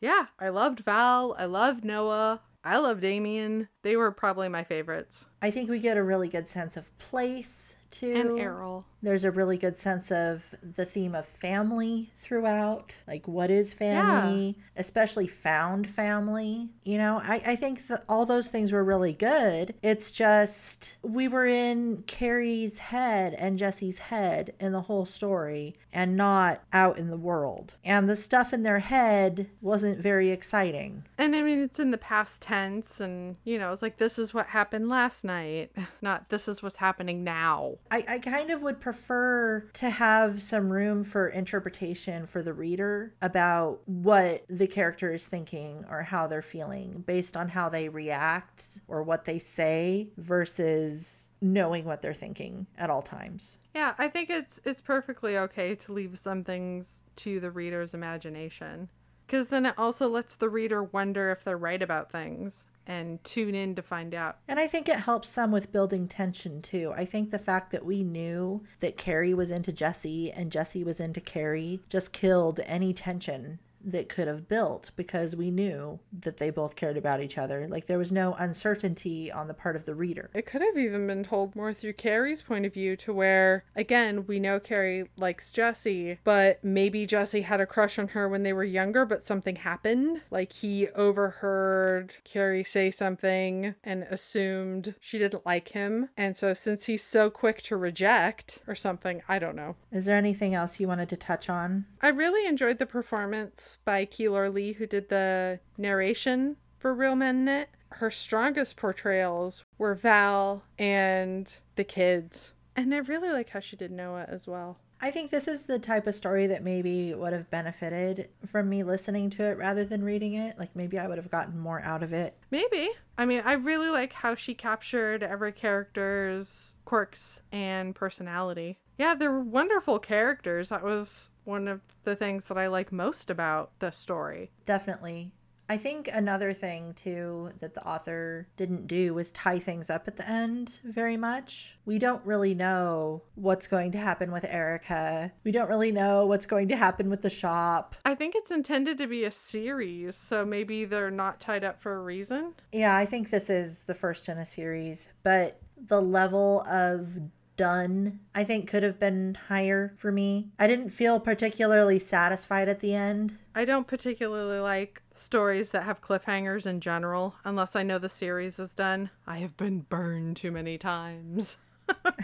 Yeah, I loved Val. I loved Noah. I love Damien. They were probably my favorites. I think we get a really good sense of place too. And Errol. There's a really good sense of the theme of family throughout. Like, what is family? Especially found family. You know, I, I think that all those things were really good. It's just, we were in Carrie's head and Jesse's head in the whole story and not out in the world. And the stuff in their head wasn't very exciting. And I mean, it's in the past tense, and you know, it's like this is what happened last night, not this is what's happening now. I, I kind of would prefer to have some room for interpretation for the reader about what the character is thinking or how they're feeling based on how they react or what they say versus knowing what they're thinking at all times. Yeah, I think it's it's perfectly okay to leave some things to the reader's imagination. Because then it also lets the reader wonder if they're right about things and tune in to find out. And I think it helps some with building tension too. I think the fact that we knew that Carrie was into Jesse and Jesse was into Carrie just killed any tension that could have built because we knew that they both cared about each other. Like there was no uncertainty on the part of the reader. It could have even been told more through Carrie's point of view to where, again, we know Carrie likes Jesse, but maybe Jesse had a crush on her when they were younger, but something happened. Like he overheard Carrie say something and assumed she didn't like him. And so since he's so quick to reject or something, I don't know. Is there anything else you wanted to touch on? I really enjoyed the performance books by Keylor Lee, who did the narration for Real Men Knit, her strongest portrayals were Val and the kids. And I really like how she did Noah as well. I think this is the type of story that maybe would have benefited from me listening to it rather than reading it. Like maybe I would have gotten more out of it. Maybe. I mean, I really like how she captured every character's quirks and personality. Yeah, they're wonderful characters. That was one of the things that I like most about the story. Definitely. I think another thing too that the author didn't do was tie things up at the end very much. We don't really know what's going to happen with Erica. We don't really know what's going to happen with the shop. I think it's intended to be a series, so maybe they're not tied up for a reason. Yeah, I think this is the first in a series, but the level of done, I think could have been higher for me. I didn't feel particularly satisfied at the end. I don't particularly like stories that have cliffhangers in general, unless I know the series is done. I have been burned too many times.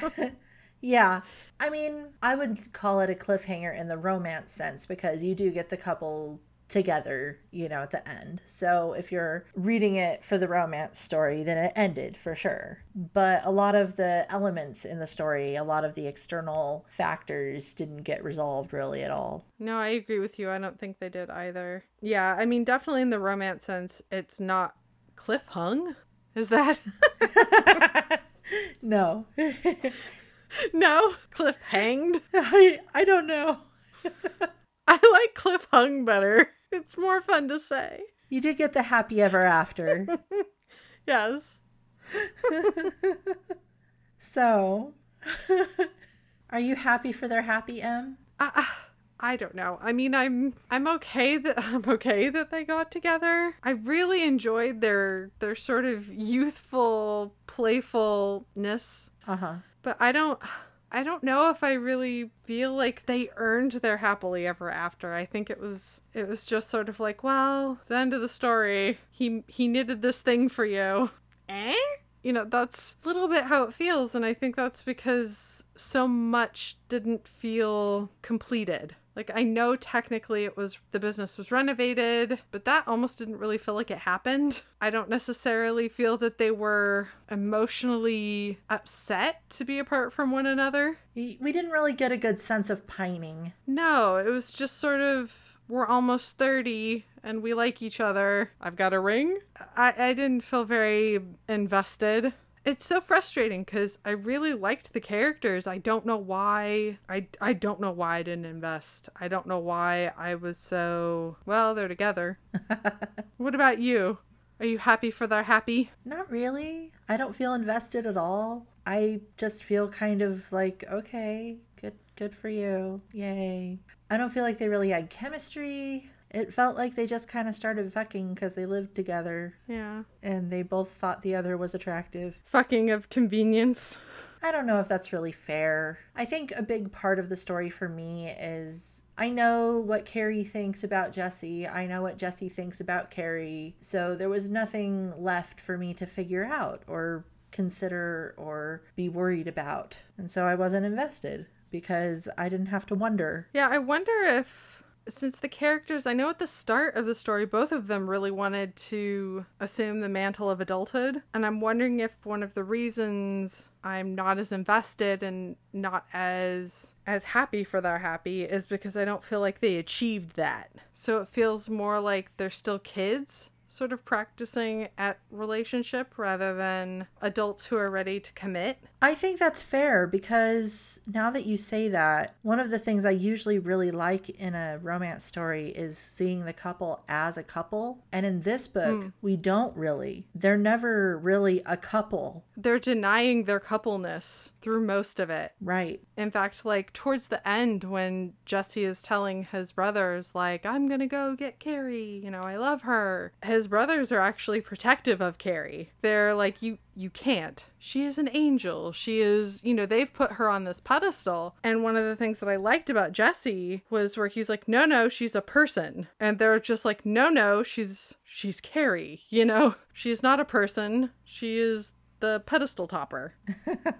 yeah. I mean, I would call it a cliffhanger in the romance sense because you do get the couple together, you know, at the end. So if you're reading it for the romance story, then it ended for sure. But a lot of the elements in the story, a lot of the external factors didn't get resolved really at all. No, I agree with you. I don't think they did either. Yeah, I mean, definitely in the romance sense, it's not cliff hung. Is that? no. no, cliff hanged. I I don't know. I like cliff hung better. It's more fun to say. You did get the happy ever after. yes. so, are you happy for their happy M? Uh, I don't know. I mean, I'm I'm okay that I'm okay that they got together. I really enjoyed their their sort of youthful playfulness. Uh-huh. But I don't I don't know if I really feel like they earned their happily ever after. I think it was it was just sort of like, well, the end of the story. He he knitted this thing for you. Eh? You know, that's a little bit how it feels and I think that's because so much didn't feel completed. Like I know technically it was the business was renovated, but that almost didn't really feel like it happened. I don't necessarily feel that they were emotionally upset to be apart from one another. We didn't really get a good sense of pining. No, it was just sort of we're almost 30 and we like each other. I've got a ring. I, I didn't feel very invested it's so frustrating because I really liked the characters. I don't know why. I, I don't know why I didn't invest. I don't know why I was so. Well, they're together. what about you? Are you happy for their happy? Not really. I don't feel invested at all. I just feel kind of like, okay, good good for you. Yay. I don't feel like they really had chemistry. It felt like they just kind of started fucking because they lived together. Yeah. And they both thought the other was attractive. Fucking of convenience. I don't know if that's really fair. I think a big part of the story for me is I know what Carrie thinks about Jesse. I know what Jesse thinks about Carrie. So there was nothing left for me to figure out or consider or be worried about. And so I wasn't invested because I didn't have to wonder. Yeah, I wonder if since the characters, I know at the start of the story, both of them really wanted to assume the mantle of adulthood. And I'm wondering if one of the reasons I'm not as invested and not as as happy for their happy is because I don't feel like they achieved that. So it feels more like they're still kids sort of practicing at relationship rather than adults who are ready to commit. I think that's fair because now that you say that, one of the things I usually really like in a romance story is seeing the couple as a couple. And in this book, mm. we don't really. They're never really a couple. They're denying their coupleness through most of it. Right. In fact, like towards the end, when Jesse is telling his brothers, like, I'm gonna go get Carrie, you know, I love her. His brothers are actually protective of Carrie. They're like, you you can't. She is an angel. She is, you know, they've put her on this pedestal. And one of the things that I liked about Jesse was where he's like, no, no, she's a person. And they're just like, no, no, she's she's Carrie, you know? She's not a person. She is the pedestal topper.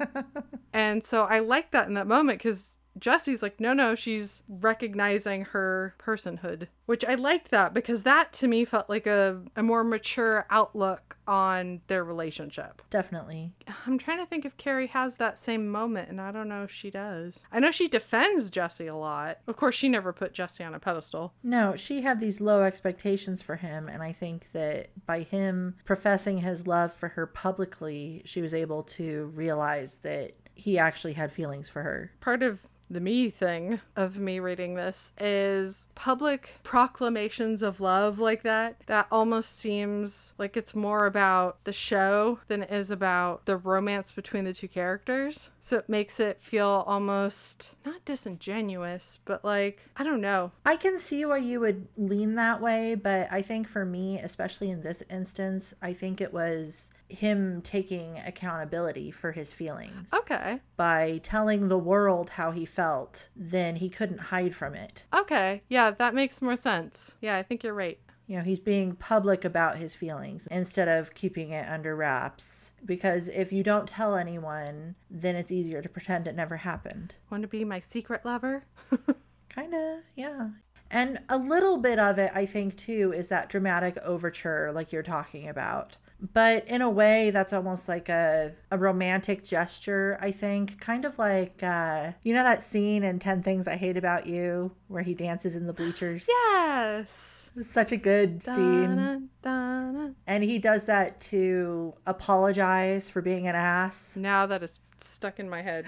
and so I like that in that moment because Jesse's like, no, no, she's recognizing her personhood, which I liked that because that to me felt like a, a more mature outlook on their relationship. Definitely. I'm trying to think if Carrie has that same moment, and I don't know if she does. I know she defends Jesse a lot. Of course, she never put Jesse on a pedestal. No, she had these low expectations for him, and I think that by him professing his love for her publicly, she was able to realize that he actually had feelings for her. Part of the me thing of me reading this is public proclamations of love like that. That almost seems like it's more about the show than it is about the romance between the two characters. So it makes it feel almost not disingenuous, but like, I don't know. I can see why you would lean that way, but I think for me, especially in this instance, I think it was him taking accountability for his feelings. Okay. By telling the world how he felt, then he couldn't hide from it. Okay. Yeah, that makes more sense. Yeah, I think you're right. You know, he's being public about his feelings instead of keeping it under wraps. Because if you don't tell anyone, then it's easier to pretend it never happened. Want to be my secret lover? Kinda, yeah. And a little bit of it, I think, too, is that dramatic overture, like you're talking about but in a way that's almost like a, a romantic gesture i think. Kind of like uh, you know that scene in 10 things i hate about you where he dances in the bleachers? Yes. It's such a good scene. Da-na, and he does that to apologize for being an ass. Now that is stuck in my head.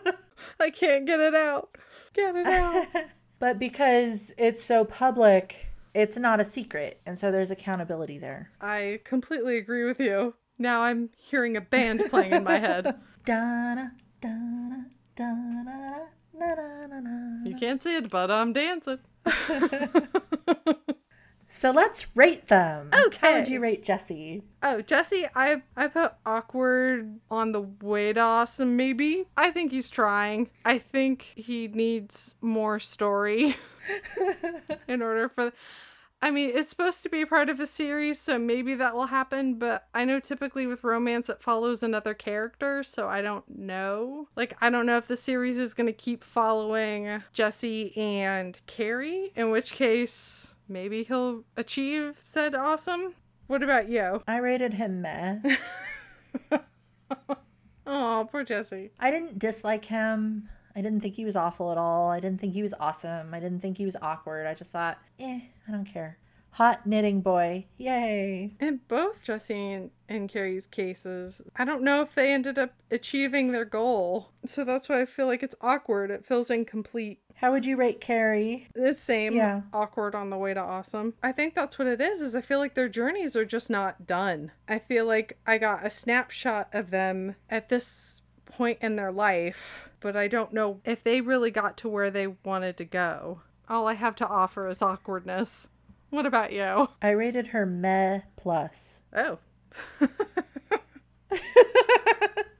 I can't get it out. Get it out. But because it's so public it's not a secret and so there's accountability there. I completely agree with you. Now i'm hearing a band playing in my head. You can't see it but i'm dancing so let's rate them. Okay how would you rate jesse? Oh jesse i i put awkward on the way to awesome maybe. I think he's trying. I think he needs more story in order for I mean, it's supposed to be part of a series, so maybe that will happen, but I know typically with romance it follows another character, so I don't know. Like, I don't know if the series is going to keep following Jesse and Carrie, in which case maybe he'll achieve said awesome. What about you? I rated him meh. oh, poor Jesse. I didn't dislike him. I didn't think he was awful at all. I didn't think he was awesome. I didn't think he was awkward. I just thought, eh, I don't care. Hot knitting boy. Yay. In both Jesse and, and Carrie's cases, I don't know if they ended up achieving their goal. So that's why I feel like it's awkward. It feels incomplete. How would you rate Carrie? The same. Yeah. Awkward on the way to awesome. I think that's what it is, is I feel like their journeys are just not done. I feel like I got a snapshot of them at this point in their life, but I don't know if they really got to where they wanted to go. All I have to offer is awkwardness. What about you? I rated her meh plus. Oh.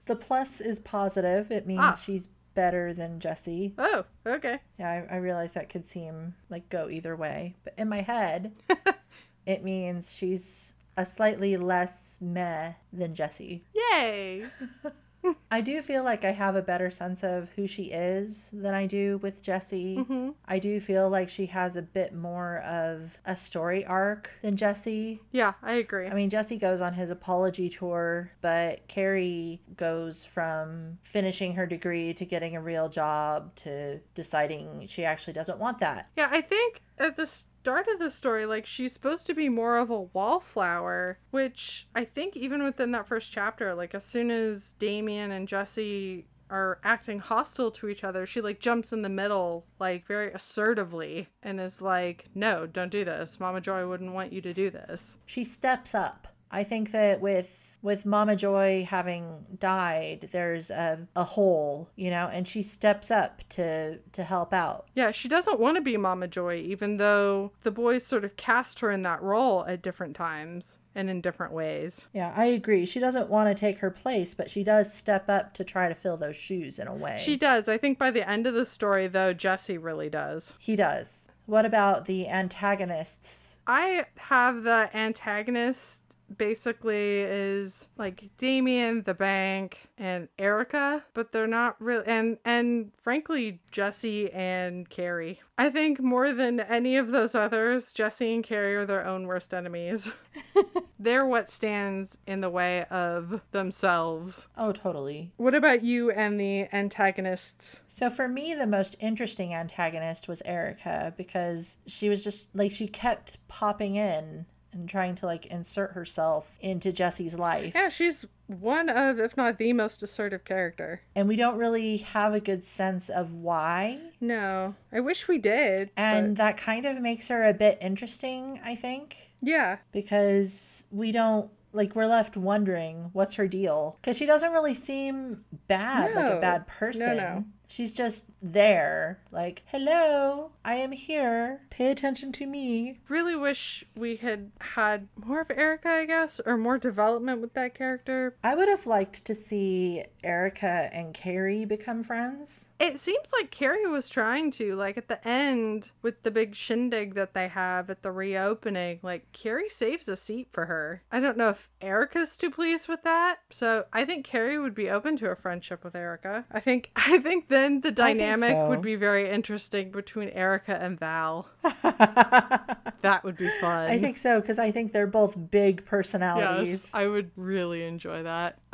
the plus is positive. It means ah. she's better than Jesse. Oh, okay. Yeah, I, I realize that could seem like go either way. But in my head, it means she's a slightly less meh than Jesse. Yay! I do feel like I have a better sense of who she is than I do with Jesse. Mm-hmm. I do feel like she has a bit more of a story arc than Jesse. Yeah, I agree. I mean, Jesse goes on his apology tour, but Carrie goes from finishing her degree to getting a real job to deciding she actually doesn't want that. Yeah, I think at this start of the story, like she's supposed to be more of a wallflower, which I think even within that first chapter, like as soon as Damien and Jesse are acting hostile to each other, she like jumps in the middle, like very assertively, and is like, No, don't do this. Mama Joy wouldn't want you to do this. She steps up. I think that with with Mama Joy having died, there's a, a hole, you know, and she steps up to to help out. Yeah, she doesn't want to be Mama Joy, even though the boys sort of cast her in that role at different times and in different ways. Yeah, I agree. She doesn't want to take her place, but she does step up to try to fill those shoes in a way. She does. I think by the end of the story, though, Jesse really does. He does. What about the antagonists? I have the antagonist basically is like Damien, the bank, and Erica, but they're not really and and frankly Jesse and Carrie. I think more than any of those others, Jesse and Carrie are their own worst enemies. they're what stands in the way of themselves. Oh, totally. What about you and the antagonists? So for me, the most interesting antagonist was Erica because she was just like she kept popping in and trying to like insert herself into Jesse's life. Yeah, she's one of, if not the most assertive character. And we don't really have a good sense of why. No, I wish we did. And but... that kind of makes her a bit interesting, I think. Yeah. Because we don't like we're left wondering what's her deal because she doesn't really seem bad no. like a bad person no, no. She's just there like hello i am here. Pay attention to me. Really wish we had had more of erica i guess or more development with that character. I would have liked to see erica and carrie become friends. It seems like carrie was trying to like at the end with the big shindig that they have at the reopening like carrie saves a seat for her. I don't know if erica's too pleased with that so i think carrie would be open to a friendship with erica. I think i think then the dynamic so. would be very interesting between Erica and Val. that would be fun. I think so because I think they're both big personalities. Yes, I would really enjoy that.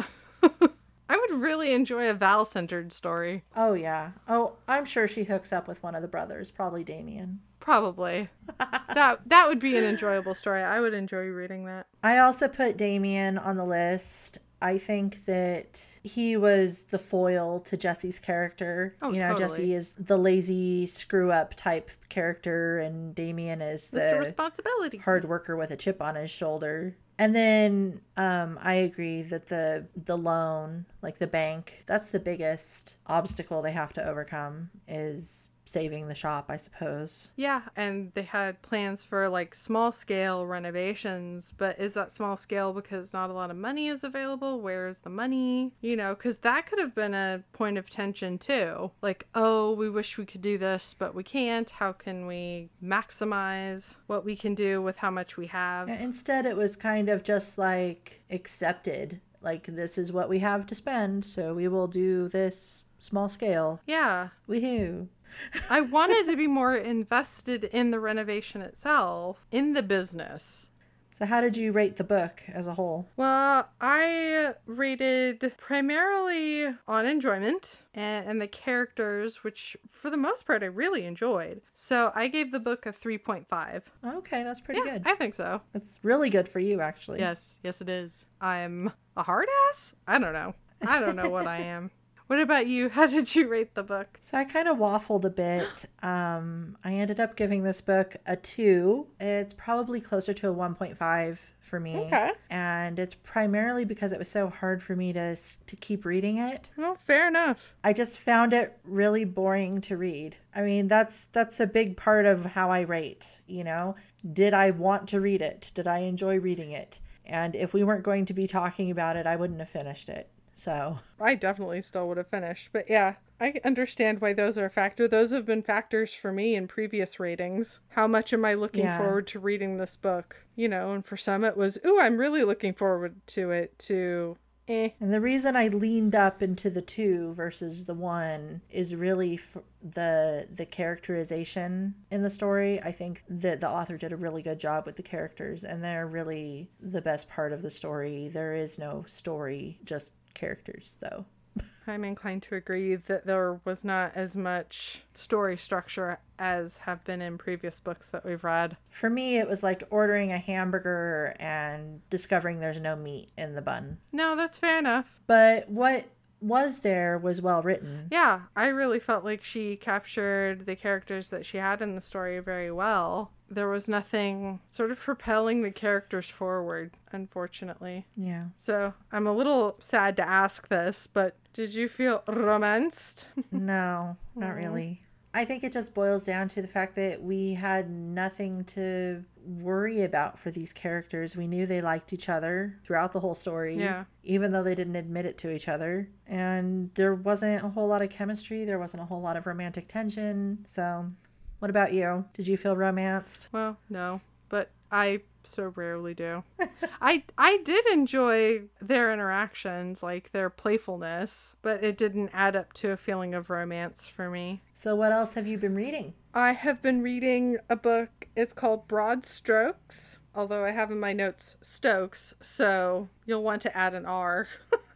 I would really enjoy a Val centered story. Oh, yeah. Oh, I'm sure she hooks up with one of the brothers, probably Damien. Probably. that that would be an enjoyable story. I would enjoy reading that. I also put Damien on the list. I think that he was the foil to Jesse's character. Oh, you know, totally. Jesse is the lazy screw up type character and Damien is the Mr. responsibility hard worker with a chip on his shoulder. And then um, I agree that the the loan, like the bank, that's the biggest obstacle they have to overcome is saving the shop, I suppose. Yeah, and they had plans for like small scale renovations, but is that small scale because not a lot of money is available? Where's the money? You know, because that could have been a point of tension too. Like, oh, we wish we could do this, but we can't. How can we maximize what we can do with how much we have? Instead, it was kind of just like accepted. Like, this is what we have to spend, so we will do this small scale. Yeah. Woohoo. I wanted to be more invested in the renovation itself, in the business. So, how did you rate the book as a whole? Well, I rated primarily on enjoyment and, and, the characters, which for the most part I really enjoyed. So, I gave the book a 3.5. Okay, that's pretty yeah, good. I think so. It's really good for you, actually. Yes, yes, it is. I'm a hard ass? I don't know. I don't know what I am. What about you? How did you rate the book? So I kind of waffled a bit. Um, I ended up giving this book a two. It's probably closer to a 1.5 for me. Okay. And it's primarily because it was so hard for me to to keep reading it. Well, fair enough. I just found it really boring to read. I mean, that's that's a big part of how I rate, you know. Did I want to read it? Did I enjoy reading it? And if we weren't going to be talking about it, I wouldn't have finished it. So I definitely still would have finished. But yeah, I understand why those are a factor. Those have been factors for me in previous ratings. How much am I looking yeah. forward to reading this book? You know, and for some it was, ooh, I'm really looking forward to it, to eh. And the reason I leaned up into the two versus the one is really f- the the characterization in the story. I think that the author did a really good job with the characters, and they're really the best part of the story. There is no story, just characters, though. I'm inclined to agree that there was not as much story structure as have been in previous books that we've read. For me, it was like ordering a hamburger and discovering there's no meat in the bun. No, that's fair enough. But what was there was well written. Yeah, I really felt like she captured the characters that she had in the story very well there was nothing sort of propelling the characters forward, unfortunately. Yeah. So I'm a little sad to ask this, but did you feel romanced? no, not really. I think it just boils down to the fact that we had nothing to worry about for these characters. We knew they liked each other throughout the whole story. Yeah. Even though they didn't admit it to each other. And there wasn't a whole lot of chemistry. There wasn't a whole lot of romantic tension. So what about you? Did you feel romanced? Well, no, but I so rarely do. I I did enjoy their interactions, like their playfulness, but it didn't add up to a feeling of romance for me. So, what else have you been reading? I have been reading a book. It's called Broad Strokes, although I have in my notes Stokes, so you'll want to add an R.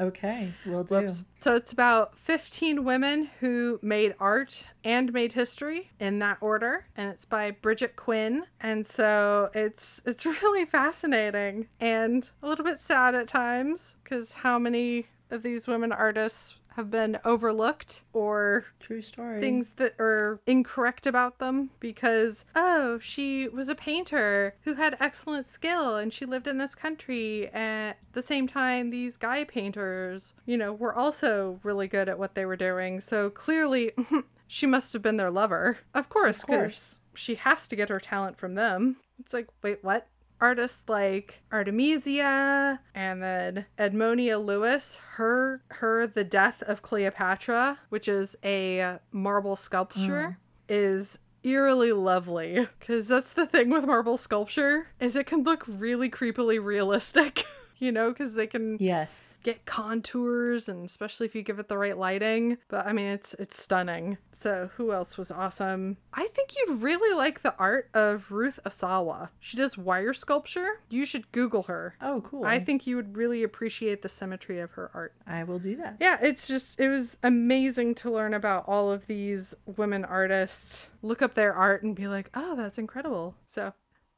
Okay, we'll do. Whoops. So it's about 15 women who made art and made history in that order and it's by Bridget Quinn and so it's it's really fascinating and a little bit sad at times cuz how many of these women artists have been overlooked or True story. things that are incorrect about them because oh she was a painter who had excellent skill and she lived in this country at the same time these guy painters you know were also really good at what they were doing so clearly she must have been their lover of course Of course. because she has to get her talent from them it's like wait what artists like Artemisia and then Edmonia Lewis, her her The Death of Cleopatra, which is a marble sculpture, mm. is eerily lovely. Because that's the thing with marble sculpture is it can look really creepily realistic you know because they can yes. get contours and especially if you give it the right lighting. But i mean it's it's stunning. So who else was awesome? I think you'd really like the art of ruth asawa. She does wire sculpture. You should google her. Oh, cool. i think you would really appreciate the symmetry of her art. I will do that. yeah it's just it was amazing to learn about all of these women artists look up their art and be like oh that's incredible. So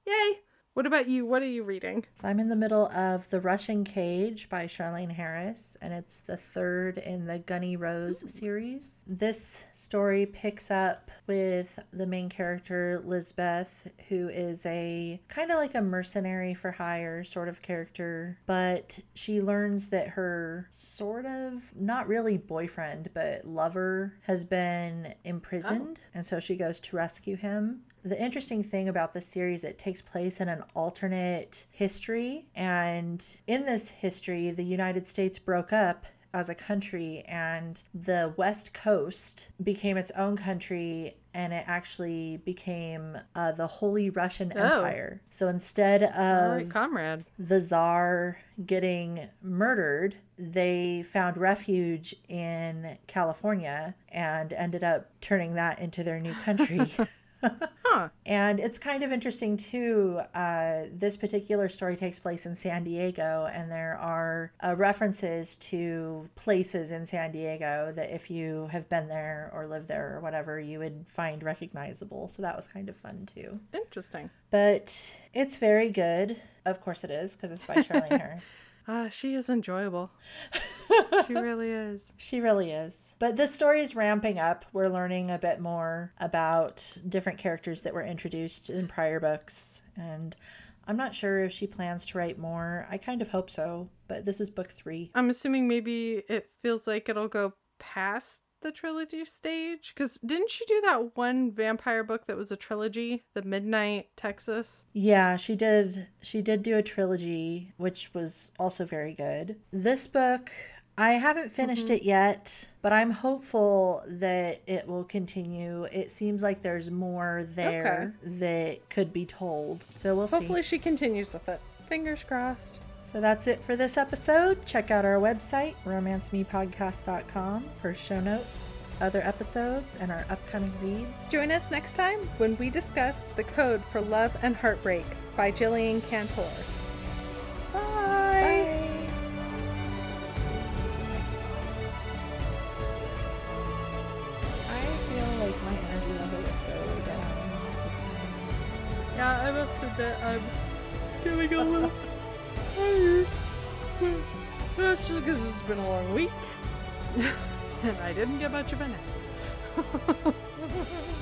yay what about you? What are you reading? So I'm in the middle of The Russian Cage by Charlaine Harris, and it's the third in the Gunnie Rose series. This story picks up with the main character, Lizbeth, who is a kind of like a mercenary for hire sort of character, but she learns that her sort of not really boyfriend, but lover has been imprisoned, oh. and so she goes to rescue him the interesting thing about this series it takes place in an alternate history and in this history the united states broke up as a country and the west coast became its own country and it actually became uh, the holy russian Oh. empire so instead of right comrade the czar getting murdered, they found refuge in California and ended up turning that into their new country. huh and it's kind of interesting too. Uh, this particular story takes place in San Diego, and there are uh, references to places in San Diego that if you have been there or lived there or whatever, you would find recognizable. So that was kind of fun too interesting but it's very good. Of course it is because it's by Charlaine Harris. Ah, she is enjoyable. she really is. She really is. But this story is ramping up. We're learning a bit more about different characters that were introduced in prior books and I'm not sure if she plans to write more. I kind of hope so, but this is book 3. I'm assuming maybe it feels like it'll go past the trilogy stage because didn't she do that one vampire book that was a trilogy, The Midnight Texas? Yeah, she did she did do a trilogy which was also very good. This book I haven't finished mm-hmm. it yet, but I'm hopeful that it will continue. It seems like there's more there that could be told. So we'll Hopefully, see. she continues with it. Fingers crossed. So that's it for this episode. Check out our website, romancemepodcast.com, for show notes, other episodes, and our upcoming reads. Join us next time when we discuss The Code for Love and Heartbreak by Jillian Cantor. Bye. Bye. I feel like my energy level is so down. Yeah, I must admit, I'm getting a little been a long week. and I didn't get much of a nap.